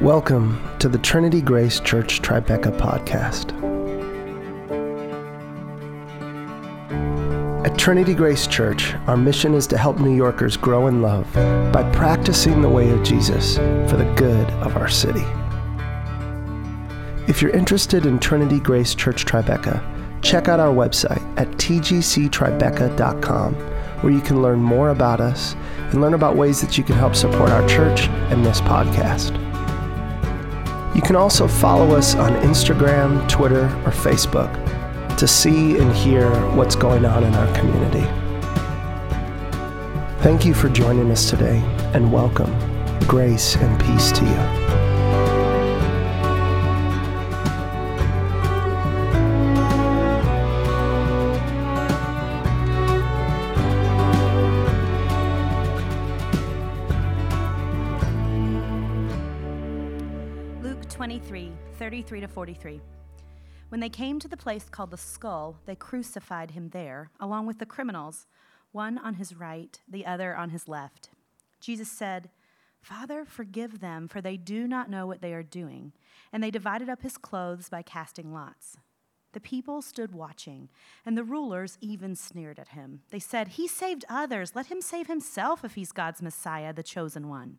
Welcome to the Trinity Grace Church Tribeca podcast. At Trinity Grace Church, our mission is to help New Yorkers grow in love by practicing the way of Jesus for the good of our city. If you're interested in Trinity Grace Church Tribeca, check out our website at tgctribeca.com where you can learn more about us and learn about ways that you can help support our church and this podcast. You can also follow us on Instagram, Twitter, or Facebook to see and hear what's going on in our community. Thank you for joining us today and welcome. Grace and peace to you. 23, 33 to 43. When they came to the place called the skull, they crucified him there, along with the criminals, one on his right, the other on his left. Jesus said, Father, forgive them, for they do not know what they are doing. And they divided up his clothes by casting lots. The people stood watching, and the rulers even sneered at him. They said, He saved others. Let him save himself if he's God's Messiah, the chosen one.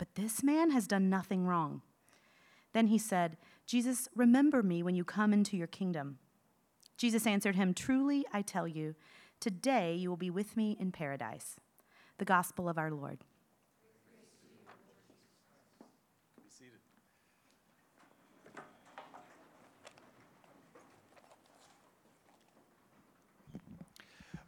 But this man has done nothing wrong. Then he said, Jesus, remember me when you come into your kingdom. Jesus answered him, Truly, I tell you, today you will be with me in paradise. The gospel of our Lord.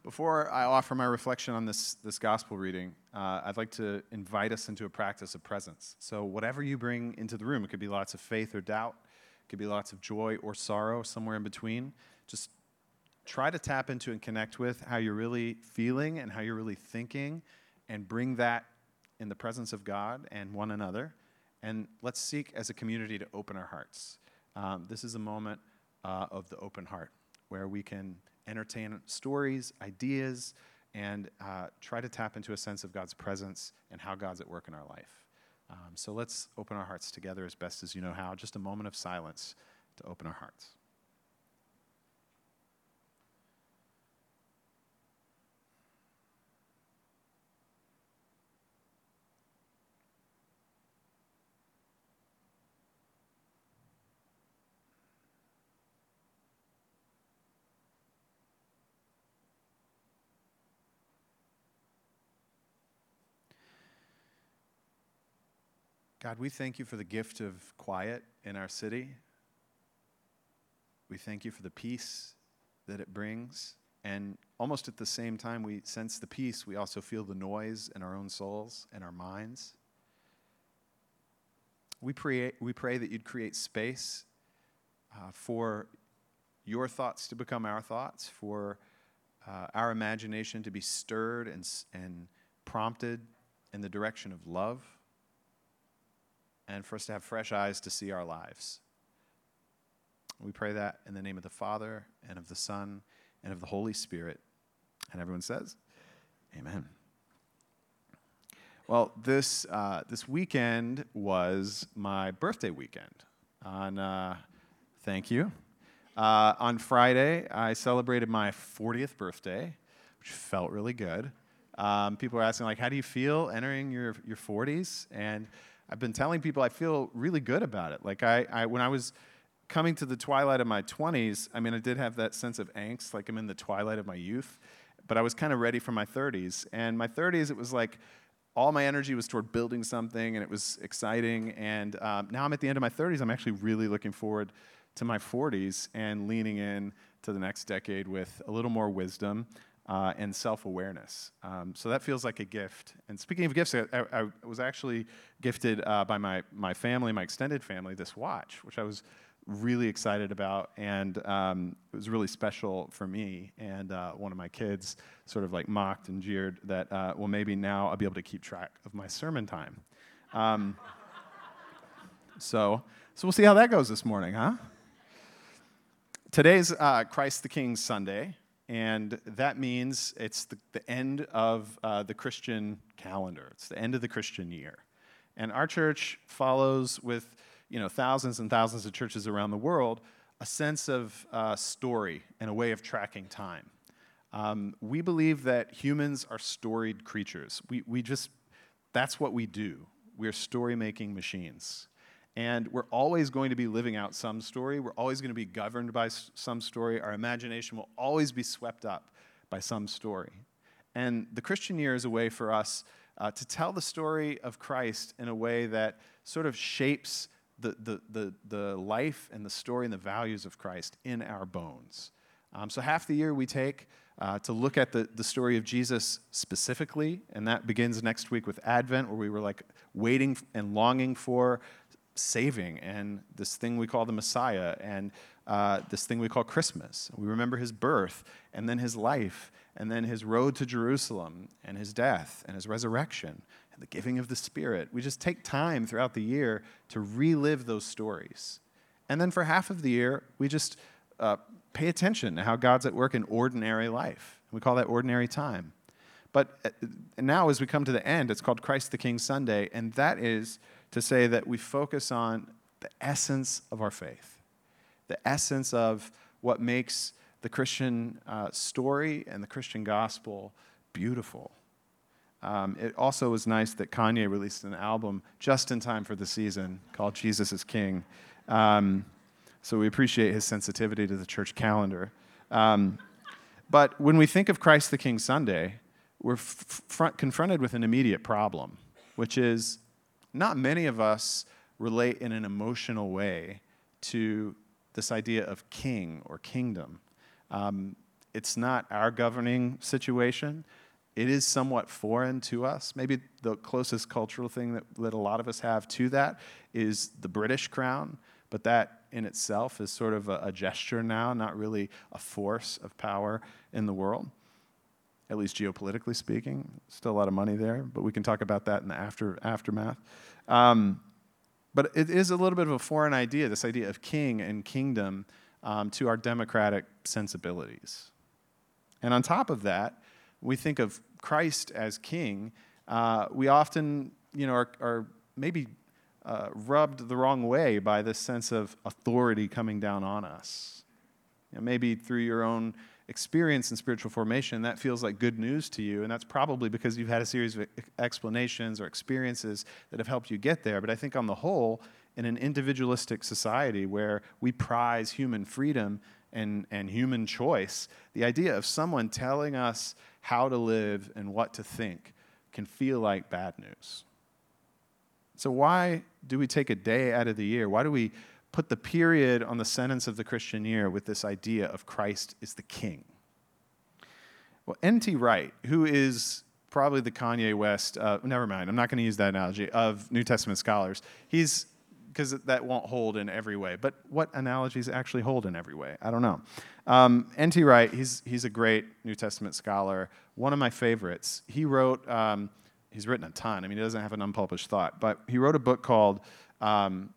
Before I offer my reflection on this, this gospel reading, uh, I'd like to invite us into a practice of presence. So, whatever you bring into the room, it could be lots of faith or doubt, it could be lots of joy or sorrow, somewhere in between. Just try to tap into and connect with how you're really feeling and how you're really thinking, and bring that in the presence of God and one another. And let's seek as a community to open our hearts. Um, this is a moment uh, of the open heart where we can entertain stories, ideas, and uh, try to tap into a sense of God's presence and how God's at work in our life. Um, so let's open our hearts together as best as you know how. Just a moment of silence to open our hearts. God, we thank you for the gift of quiet in our city. We thank you for the peace that it brings. And almost at the same time we sense the peace, we also feel the noise in our own souls and our minds. We pray, we pray that you'd create space uh, for your thoughts to become our thoughts, for uh, our imagination to be stirred and, and prompted in the direction of love and for us to have fresh eyes to see our lives. We pray that in the name of the Father, and of the Son, and of the Holy Spirit. And everyone says, Amen. Well, this, uh, this weekend was my birthday weekend. On, uh, thank you. Uh, on Friday, I celebrated my 40th birthday, which felt really good. Um, people were asking, like, how do you feel entering your, your 40s? And I've been telling people I feel really good about it. Like I, I when I was coming to the twilight of my 20s, I mean, I did have that sense of angst, like I'm in the twilight of my youth, but I was kind of ready for my 30s. And my 30s, it was like all my energy was toward building something, and it was exciting. And um, now I'm at the end of my 30s. I'm actually really looking forward to my 40s and leaning in to the next decade with a little more wisdom uh, and self awareness. Um, so that feels like a gift. And speaking of gifts, I, I was actually gifted uh, by my, my family, my extended family, this watch, which I was really excited about. And um, it was really special for me. And uh, one of my kids sort of like mocked and jeered that, uh, well, maybe now I'll be able to keep track of my sermon time. Um, so, so we'll see how that goes this morning, huh? Today's uh, Christ the King Sunday and that means it's the, the end of uh, the Christian calendar. It's the end of the Christian year. And our church follows with you know, thousands and thousands of churches around the world a sense of uh, story and a way of tracking time. Um, we believe that humans are storied creatures. We, we just, that's what we do. We're story making machines. And we're always going to be living out some story. We're always going to be governed by some story. Our imagination will always be swept up by some story. And the Christian year is a way for us uh, to tell the story of Christ in a way that sort of shapes the, the, the, the life and the story and the values of Christ in our bones. Um, so, half the year we take uh, to look at the, the story of Jesus specifically, and that begins next week with Advent, where we were like waiting and longing for saving and this thing we call the Messiah and uh, this thing we call Christmas. We remember his birth and then his life and then his road to Jerusalem and his death and his resurrection and the giving of the Spirit. We just take time throughout the year to relive those stories. And then for half of the year, we just uh, pay attention to how God's at work in ordinary life. We call that ordinary time. But uh, now, as we come to the end, it's called Christ the King Sunday, and that is to say that we focus on the essence of our faith, the essence of what makes the Christian uh, story and the Christian gospel beautiful. Um, it also was nice that Kanye released an album just in time for the season called Jesus is King. Um, so we appreciate his sensitivity to the church calendar. Um, but when we think of Christ the King Sunday, we're f- front, confronted with an immediate problem, which is not many of us relate in an emotional way to this idea of king or kingdom. Um, it's not our governing situation. It is somewhat foreign to us. Maybe the closest cultural thing that, that a lot of us have to that is the British crown, but that in itself is sort of a, a gesture now, not really a force of power in the world at least geopolitically speaking. Still a lot of money there, but we can talk about that in the after, aftermath. Um, but it is a little bit of a foreign idea, this idea of king and kingdom um, to our democratic sensibilities. And on top of that, we think of Christ as king. Uh, we often, you know, are, are maybe uh, rubbed the wrong way by this sense of authority coming down on us. You know, maybe through your own experience in spiritual formation, that feels like good news to you. And that's probably because you've had a series of explanations or experiences that have helped you get there. But I think on the whole, in an individualistic society where we prize human freedom and, and human choice, the idea of someone telling us how to live and what to think can feel like bad news. So, why do we take a day out of the year? Why do we put the period on the sentence of the Christian year with this idea of Christ is the king. Well, N.T. Wright, who is probably the Kanye West, uh, never mind, I'm not going to use that analogy, of New Testament scholars, he's because that won't hold in every way. But what analogies actually hold in every way? I don't know. Um, N.T. Wright, he's, he's a great New Testament scholar, one of my favorites. He wrote, um, he's written a ton. I mean, he doesn't have an unpublished thought, but he wrote a book called um,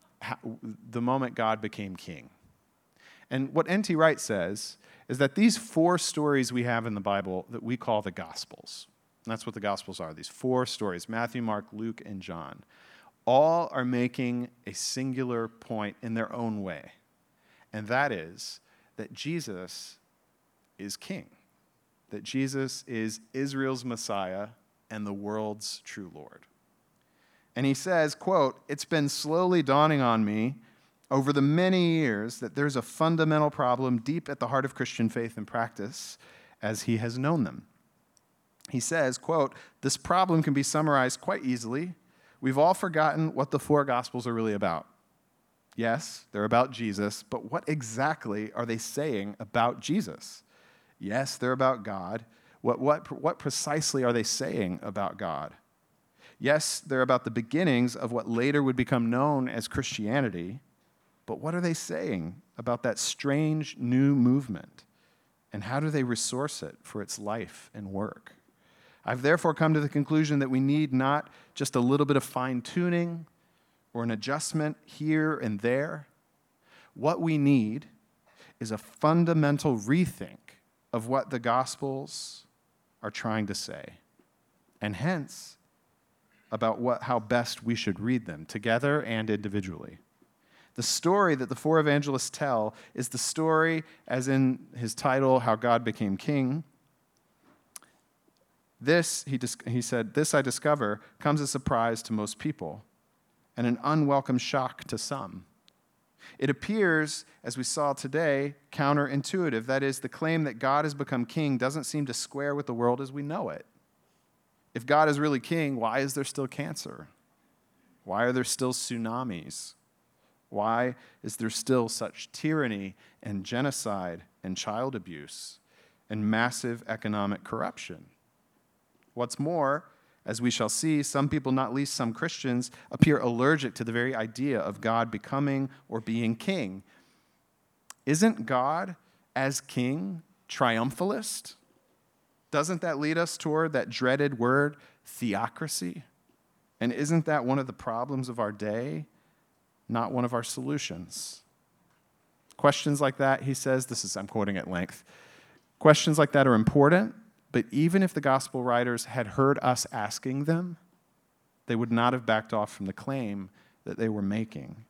the moment God became king. And what N.T. Wright says is that these four stories we have in the Bible that we call the Gospels, that's what the Gospels are, these four stories Matthew, Mark, Luke, and John, all are making a singular point in their own way. And that is that Jesus is king, that Jesus is Israel's Messiah and the world's true Lord. And he says, quote, "It's been slowly dawning on me over the many years that there's a fundamental problem deep at the heart of Christian faith and practice as he has known them." He says, quote, "This problem can be summarized quite easily. We've all forgotten what the four gospels are really about. Yes, they're about Jesus, but what exactly are they saying about Jesus? Yes, they're about God, What, what, what precisely are they saying about God? Yes, they're about the beginnings of what later would become known as Christianity, but what are they saying about that strange new movement? And how do they resource it for its life and work? I've therefore come to the conclusion that we need not just a little bit of fine tuning or an adjustment here and there. What we need is a fundamental rethink of what the Gospels are trying to say, and hence about what, how best we should read them together and individually. The story that the four evangelists tell is the story, as in his title, How God Became King. This, he, dis- he said, this I discover comes as a surprise to most people and an unwelcome shock to some. It appears, as we saw today, counterintuitive. That is, the claim that God has become king doesn't seem to square with the world as we know it. If God is really king, why is there still cancer? Why are there still tsunamis? Why is there still such tyranny and genocide and child abuse and massive economic corruption? What's more, as we shall see, some people, not least some Christians, appear allergic to the very idea of God becoming or being king. Isn't God, as king, triumphalist? Doesn't that lead us toward that dreaded word, theocracy? And isn't that one of the problems of our day? not one of our solutions. Questions like that, he says, this is, I'm quoting at length. Questions like that are important, but even if the gospel writers had heard us asking them, they would not have backed off from the claim that they were making.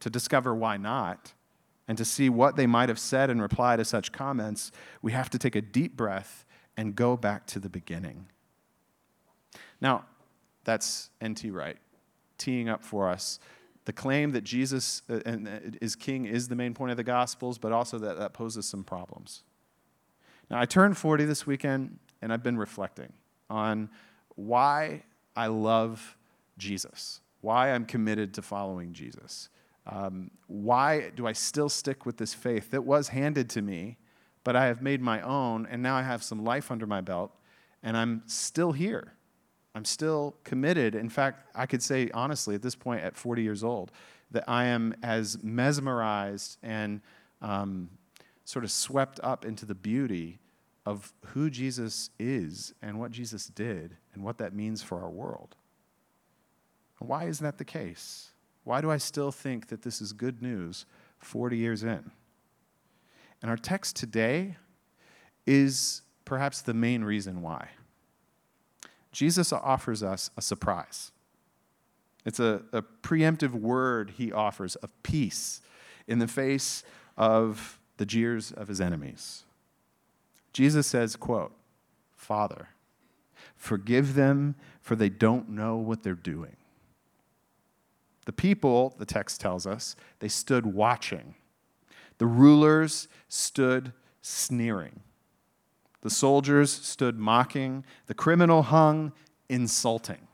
To discover why not, and to see what they might have said in reply to such comments, we have to take a deep breath and go back to the beginning. Now, that's N.T. Wright teeing up for us the claim that Jesus uh, uh, is king is the main point of the Gospels, but also that that poses some problems. Now, I turned 40 this weekend, and I've been reflecting on why I love Jesus, why I'm committed to following Jesus. Um, why do I still stick with this faith that was handed to me, but I have made my own, and now I have some life under my belt, and I'm still here? I'm still committed. In fact, I could say honestly at this point, at 40 years old, that I am as mesmerized and um, sort of swept up into the beauty of who Jesus is and what Jesus did and what that means for our world. Why is that the case? Why do I still think that this is good news 40 years in? And our text today is perhaps the main reason why. Jesus offers us a surprise. It's a, a preemptive word he offers of peace in the face of the jeers of his enemies. Jesus says, quote, Father, forgive them, for they don't know what they're doing. The people, the text tells us, they stood watching. The rulers stood sneering. The soldiers stood mocking. The criminal hung insulting.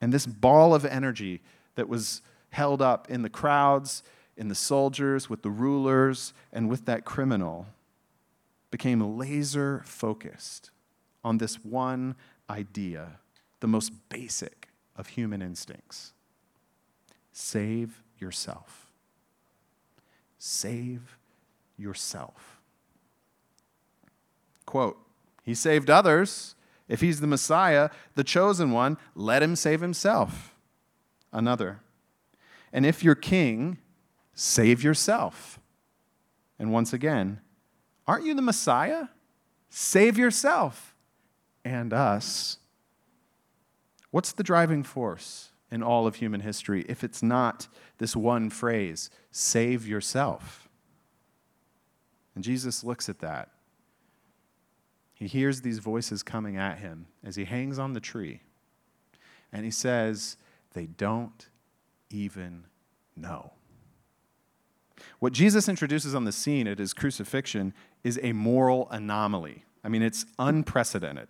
And this ball of energy that was held up in the crowds, in the soldiers, with the rulers, and with that criminal became laser focused on this one idea, the most basic of human instincts save yourself. Save yourself. Quote, He saved others. If he's the Messiah, the chosen one, let him save himself. Another. And if you're king, save yourself. And once again, aren't you the Messiah? Save yourself and us. What's the driving force in all of human history if it's not this one phrase, save yourself? And Jesus looks at that he hears these voices coming at him as he hangs on the tree. And he says, They don't even know. What Jesus introduces on the scene at his crucifixion is a moral anomaly. I mean, it's unprecedented.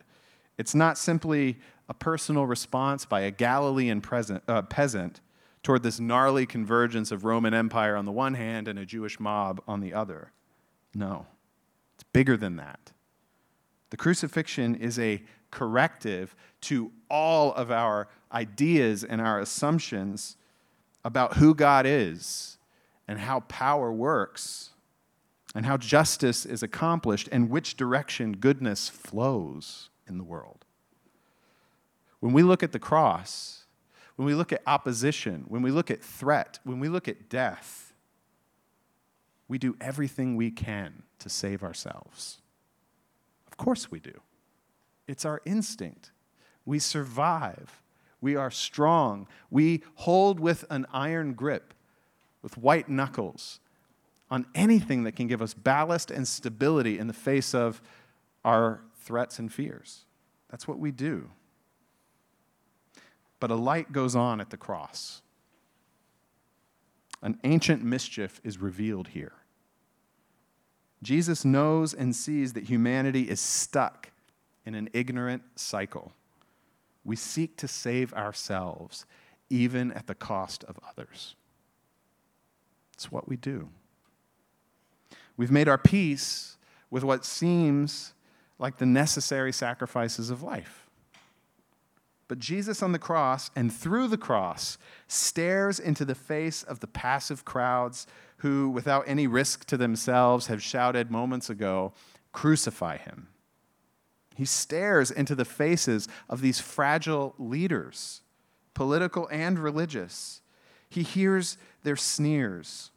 It's not simply a personal response by a Galilean present, uh, peasant toward this gnarly convergence of Roman Empire on the one hand and a Jewish mob on the other. No, it's bigger than that. The crucifixion is a corrective to all of our ideas and our assumptions about who God is and how power works and how justice is accomplished and which direction goodness flows in the world. When we look at the cross, when we look at opposition, when we look at threat, when we look at death, we do everything we can to save ourselves. Of course we do. It's our instinct. We survive. We are strong. We hold with an iron grip, with white knuckles, on anything that can give us ballast and stability in the face of our threats and fears. That's what we do. But a light goes on at the cross. An ancient mischief is revealed here. Jesus knows and sees that humanity is stuck in an ignorant cycle. We seek to save ourselves, even at the cost of others. It's what we do. We've made our peace with what seems like the necessary sacrifices of life. But Jesus on the cross and through the cross stares into the face of the passive crowds who, without any risk to themselves, have shouted moments ago, Crucify him. He stares into the faces of these fragile leaders, political and religious. He hears their sneers.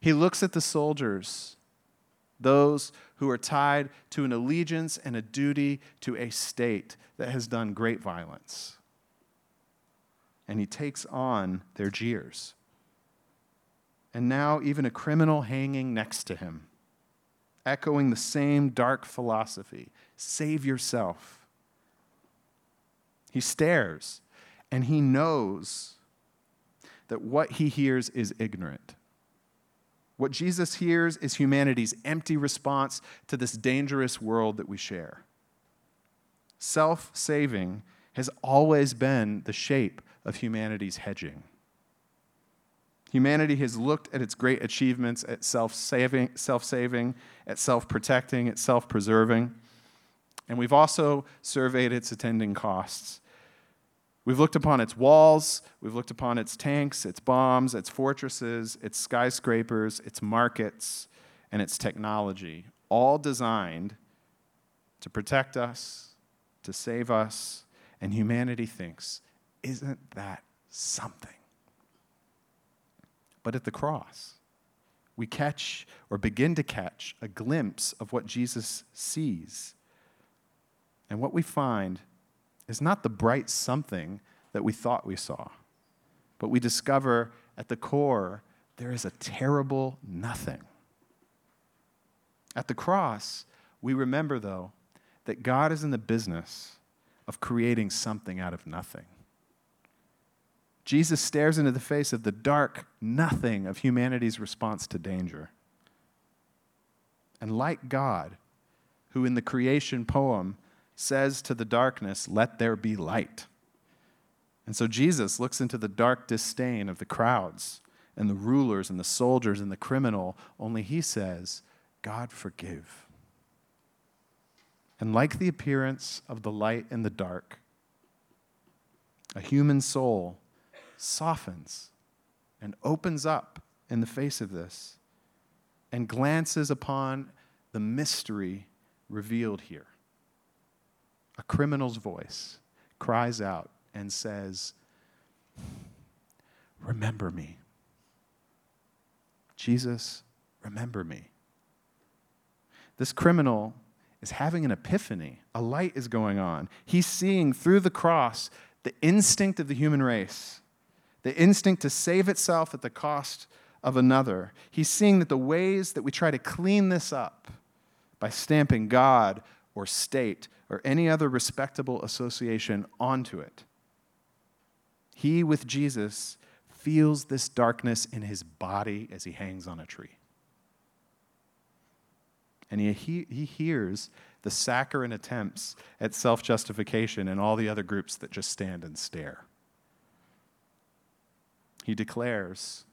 He looks at the soldiers, those who are tied to an allegiance and a duty to a state that has done great violence. And he takes on their jeers. And now, even a criminal hanging next to him echoing the same dark philosophy save yourself. He stares and he knows that what he hears is ignorant. What Jesus hears is humanity's empty response to this dangerous world that we share. Self saving has always been the shape of humanity's hedging. Humanity has looked at its great achievements at self saving, self-saving at self protecting, at self preserving. And we've also surveyed its attending costs. We've looked upon its walls, we've looked upon its tanks, its bombs, its fortresses, its skyscrapers, its markets, and its technology, all designed to protect us, to save us, and humanity thinks, isn't that something? but at the cross. We catch or begin to catch a glimpse of what Jesus sees. And what we find is not the bright something that we thought we saw, but we discover at the core there is a terrible nothing. At the cross, we remember, though, that God is in the business of creating something out of nothing. Jesus stares into the face of the dark nothing of humanity's response to danger. And like God, who in the creation poem says to the darkness, Let there be light. And so Jesus looks into the dark disdain of the crowds and the rulers and the soldiers and the criminal, only he says, God forgive. And like the appearance of the light in the dark, a human soul softens and opens up in the face of this and glances upon the mystery revealed here. A criminal's voice cries out and says, Remember me. Jesus, remember me. This criminal is having an epiphany. A light is going on. He's seeing through the cross the instinct of the human race the instinct to save itself at the cost of another. He's seeing that the ways that we try to clean this up by stamping God or state or any other respectable association onto it. He, with Jesus, feels this darkness in his body as he hangs on a tree. And he, he, he hears the saccharine attempts at self justification and all the other groups that just stand and stare he declares,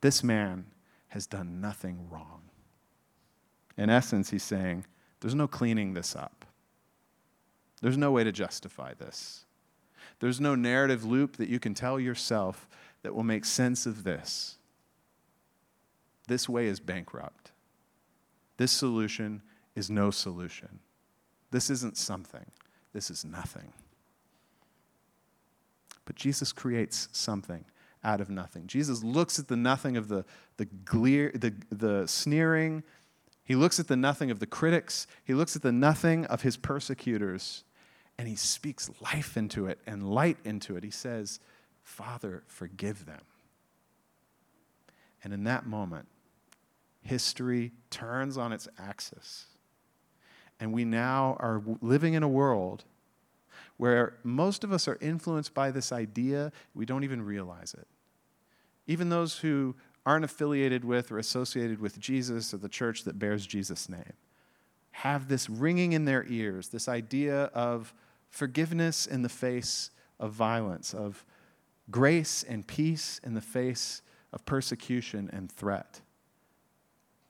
This man has done nothing wrong. In essence, he's saying, There's no cleaning this up. There's no way to justify this. There's no narrative loop that you can tell yourself that will make sense of this. This way is bankrupt. This solution is no solution. This isn't something. This is nothing. But Jesus creates something out of nothing. Jesus looks at the nothing of the, the, glear, the, the sneering. He looks at the nothing of the critics. He looks at the nothing of his persecutors and he speaks life into it and light into it. He says, Father, forgive them. And in that moment, history turns on its axis. And we now are living in a world where most of us are influenced by this idea, we don't even realize it. Even those who aren't affiliated with or associated with Jesus or the church that bears Jesus' name have this ringing in their ears, this idea of forgiveness in the face of violence, of grace and peace in the face of persecution and threat.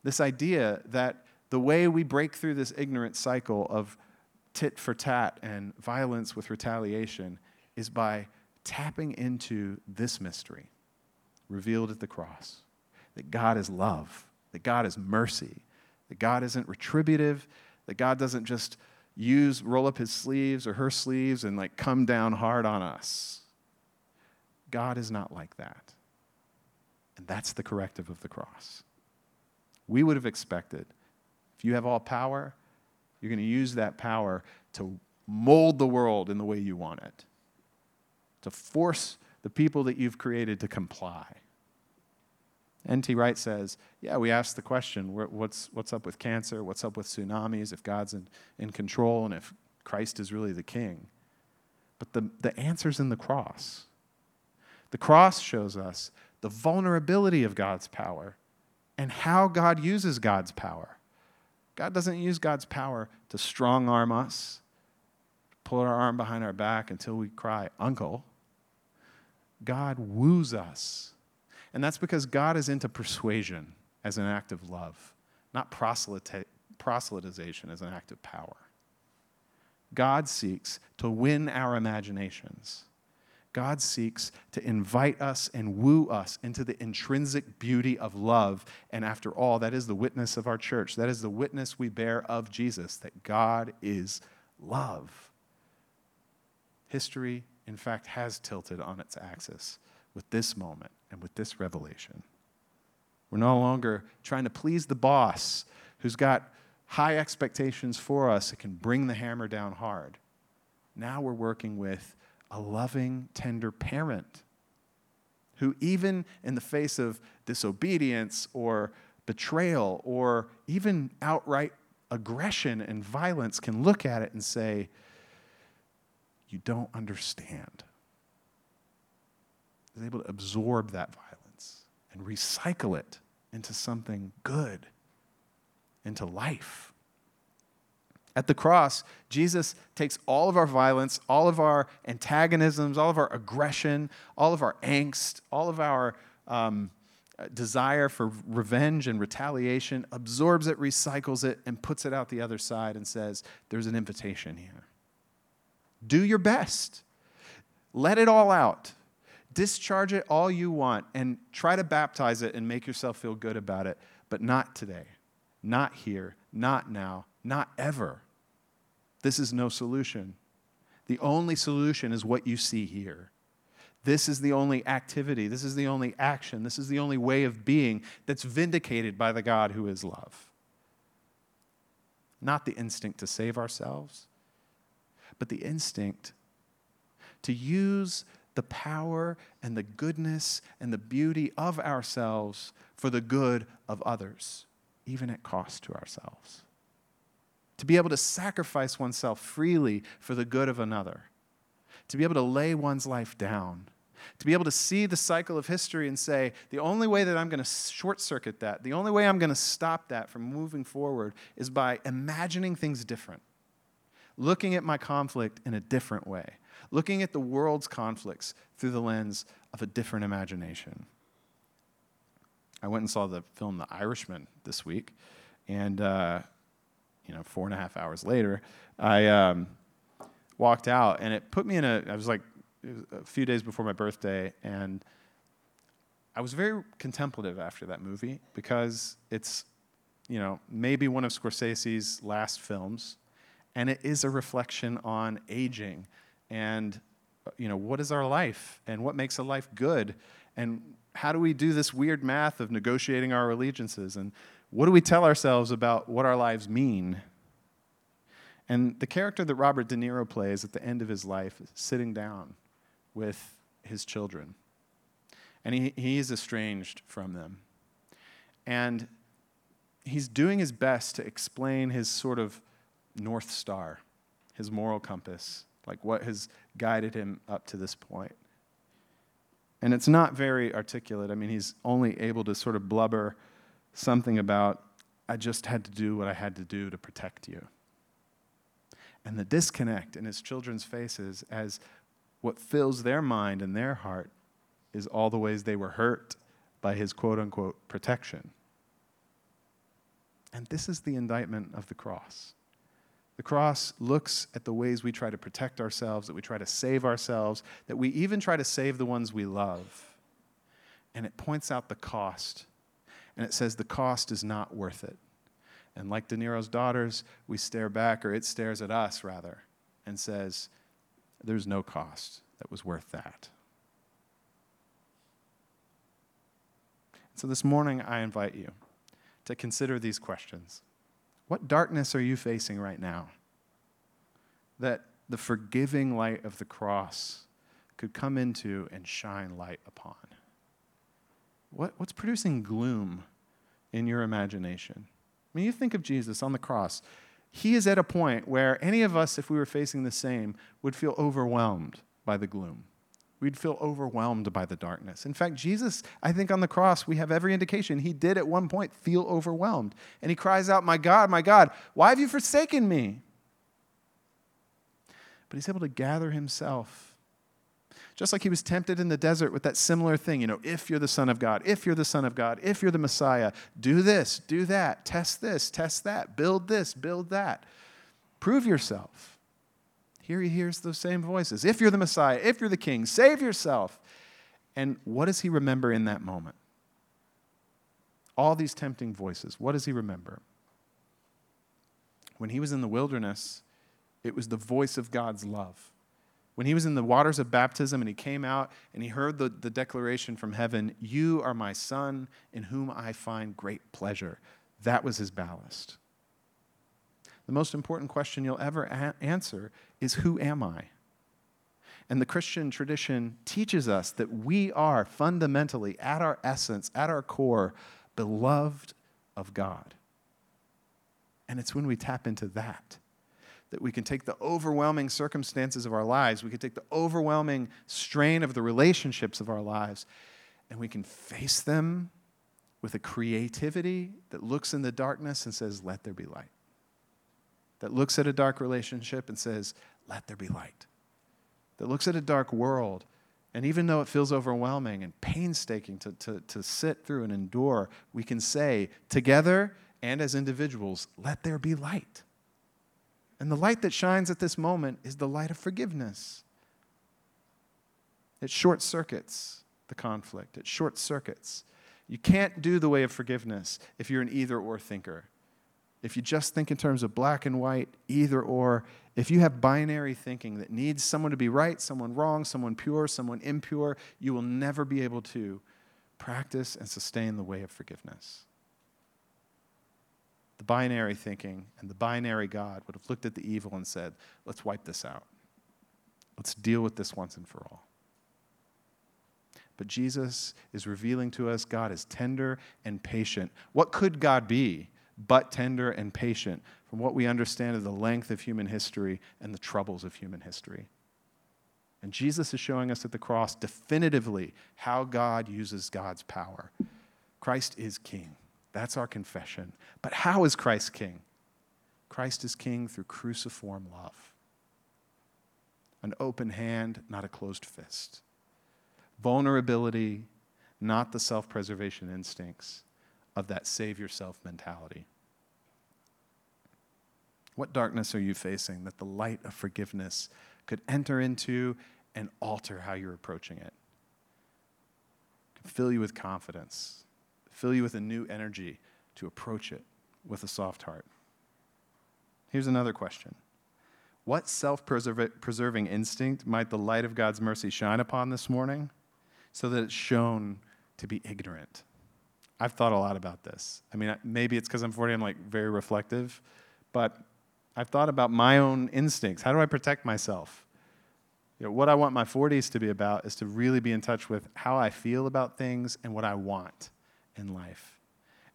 This idea that the way we break through this ignorant cycle of tit for tat and violence with retaliation is by tapping into this mystery revealed at the cross that God is love, that God is mercy, that God isn't retributive, that God doesn't just use, roll up his sleeves or her sleeves and like come down hard on us. God is not like that. And that's the corrective of the cross. We would have expected if you have all power, you're going to use that power to mold the world in the way you want it, to force the people that you've created to comply. N.T. Wright says, yeah, we ask the question what's, what's up with cancer? What's up with tsunamis? If God's in, in control and if Christ is really the king. But the, the answer's in the cross. The cross shows us the vulnerability of God's power and how God uses God's power. God doesn't use God's power to strong arm us, pull our arm behind our back until we cry, Uncle. God woos us and that's because God is into persuasion as an act of love, not proselytization as an act of power. God seeks to win our imaginations. God seeks to invite us and woo us into the intrinsic beauty of love. And after all, that is the witness of our church. That is the witness we bear of Jesus, that God is love. History, in fact, has tilted on its axis with this moment and with this revelation. We're no longer trying to please the boss who's got high expectations for us that can bring the hammer down hard. Now we're working with a loving, tender parent who, even in the face of disobedience or betrayal or even outright aggression and violence, can look at it and say, You don't understand is able to absorb that violence and recycle it into something good, into life. At the cross, Jesus takes all of our violence, all of our antagonisms, all of our aggression, all of our angst, all of our um, desire for revenge and retaliation, absorbs it, recycles it, and puts it out the other side and says, There's an invitation here. Do your best. Let it all out. Discharge it all you want and try to baptize it and make yourself feel good about it, but not today, not here, not now, not ever. This is no solution. The only solution is what you see here. This is the only activity, this is the only action, this is the only way of being that's vindicated by the God who is love. Not the instinct to save ourselves, but the instinct to use the power and the goodness and the beauty of ourselves for the good of others, even at cost to ourselves. To be able to sacrifice oneself freely for the good of another, to be able to lay one's life down, to be able to see the cycle of history and say, the only way that I'm going to short circuit that, the only way I'm going to stop that from moving forward is by imagining things different, looking at my conflict in a different way looking at the world's conflicts through the lens of a different imagination. I went and saw the film The Irishman this week, and uh, you know, four and a half hours later, I um, walked out, and it put me in a. I was like was a few days before my birthday, and I was very contemplative after that movie because it's, you know, maybe one of Scorsese's last films, and it is a reflection on aging and, you know, what is our life and what makes a life good, and how do we do this weird math of negotiating our allegiances, and what do we tell ourselves about what our lives mean? And the character that Robert De Niro plays at the end of his life is sitting down with his children. And he, he is estranged from them. And he's doing his best to explain his sort of North Star, his moral compass, like what has guided him up to this point. And it's not very articulate. I mean, he's only able to sort of blubber something about, I just had to do what I had to do to protect you. And the disconnect in his children's faces as what fills their mind and their heart is all the ways they were hurt by his quote unquote protection. And this is the indictment of the cross. The cross looks at the ways we try to protect ourselves, that we try to save ourselves, that we even try to save the ones we love. And it points out the cost. And it says the cost is not worth it. And like De Niro's daughters, we stare back, or it stares at us rather, and says, there's no cost that was worth that. So this morning, I invite you to consider these questions. What darkness are you facing right now that the forgiving light of the cross could come into and shine light upon? What, what's producing gloom in your imagination? I mean, you think of Jesus on the cross he is at a point where any of us, if we were facing the same, would feel overwhelmed by the gloom. We'd feel overwhelmed by the darkness. In fact, Jesus, I think on the cross, we have every indication he did at one point feel overwhelmed. And he cries out, My God, my God, why have you forsaken me? But he's able to gather himself just like he was tempted in the desert with that similar thing, you know, if you're the Son of God, if you're the Son of God, if you're the Messiah, do this, do that, test this, test that, build this, build that. Prove yourself. Here he hears those same voices. If you're the Messiah, if you're the King, save yourself. And what does he remember in that moment? All these tempting voices, what does he remember? When he was in the wilderness, it was the voice of God's love when he was in the waters of baptism and he came out and he heard the, the declaration from heaven, You are my son in whom I find great pleasure. That was his ballast. The most important question you'll ever a- answer is Who am I? And the Christian tradition teaches us that we are fundamentally, at our essence, at our core, beloved of God. And it's when we tap into that that we can take the overwhelming circumstances of our lives, we can take the overwhelming strain of the relationships of our lives, and we can face them with a creativity that looks in the darkness and says, Let there be light. That looks at a dark relationship and says, Let there be light. That looks at a dark world, and even though it feels overwhelming and painstaking to, to, to sit through and endure, we can say, together and as individuals, Let there be light. And the light that shines at this moment is the light of forgiveness. It short circuits the conflict, it short circuits. You can't do the way of forgiveness if you're an either or thinker. If you just think in terms of black and white, either or, if you have binary thinking that needs someone to be right, someone wrong, someone pure, someone impure, you will never be able to practice and sustain the way of forgiveness the binary thinking and the binary God would have looked at the evil and said, let's wipe this out. Let's deal with this once and for all. But Jesus is revealing to us God is tender and patient. What could God be but tender and patient from what we understand of the length of human history and the troubles of human history? And Jesus is showing us at the cross definitively how God uses God's power. Christ is king. That's our confession. But how is Christ king? Christ is king through cruciform love. An open hand, not a closed fist. Vulnerability, not the self preservation instincts of that save yourself mentality. What darkness are you facing that the light of forgiveness could enter into and alter how you're approaching it? Fill you with confidence, fill you with a new energy to approach it with a soft heart. Here's another question What self preserving instinct might the light of God's mercy shine upon this morning so that it's shown to be ignorant? I've thought a lot about this. I mean, maybe it's because I'm 40, I'm like very reflective, but I've thought about my own instincts. How do I protect myself? You know, what I want my 40s to be about is to really be in touch with how I feel about things and what I want in life.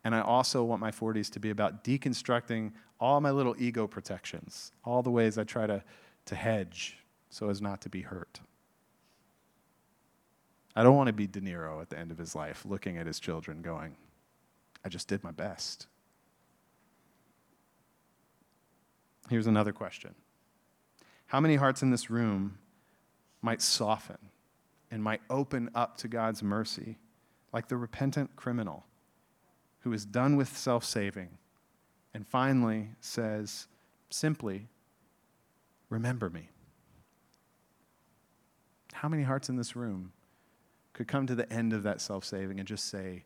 And I also want my 40s to be about deconstructing all my little ego protections, all the ways I try to, to hedge so as not to be hurt. I don't want to be De Niro at the end of his life looking at his children going, I just did my best. Here's another question How many hearts in this room might soften and might open up to God's mercy, like the repentant criminal who is done with self saving and finally says simply, Remember me? How many hearts in this room could come to the end of that self saving and just say,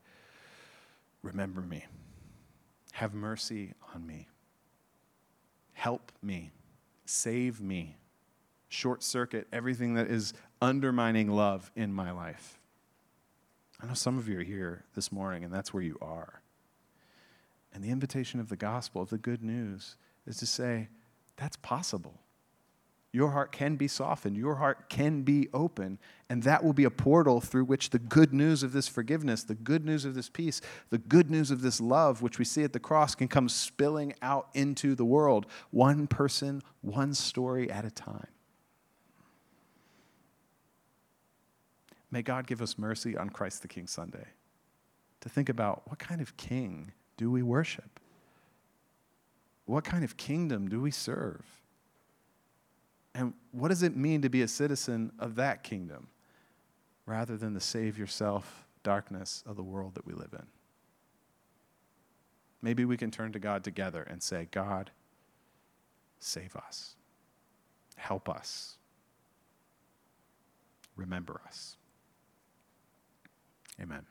Remember me? Have mercy on me. Help me. Save me. Short circuit everything that is undermining love in my life. I know some of you are here this morning, and that's where you are. And the invitation of the gospel, of the good news, is to say, that's possible. Your heart can be softened. Your heart can be open. And that will be a portal through which the good news of this forgiveness, the good news of this peace, the good news of this love, which we see at the cross, can come spilling out into the world, one person, one story at a time. May God give us mercy on Christ the King Sunday to think about what kind of king do we worship? What kind of kingdom do we serve? And what does it mean to be a citizen of that kingdom rather than the save yourself darkness of the world that we live in? Maybe we can turn to God together and say, God, save us, help us, remember us. Amen.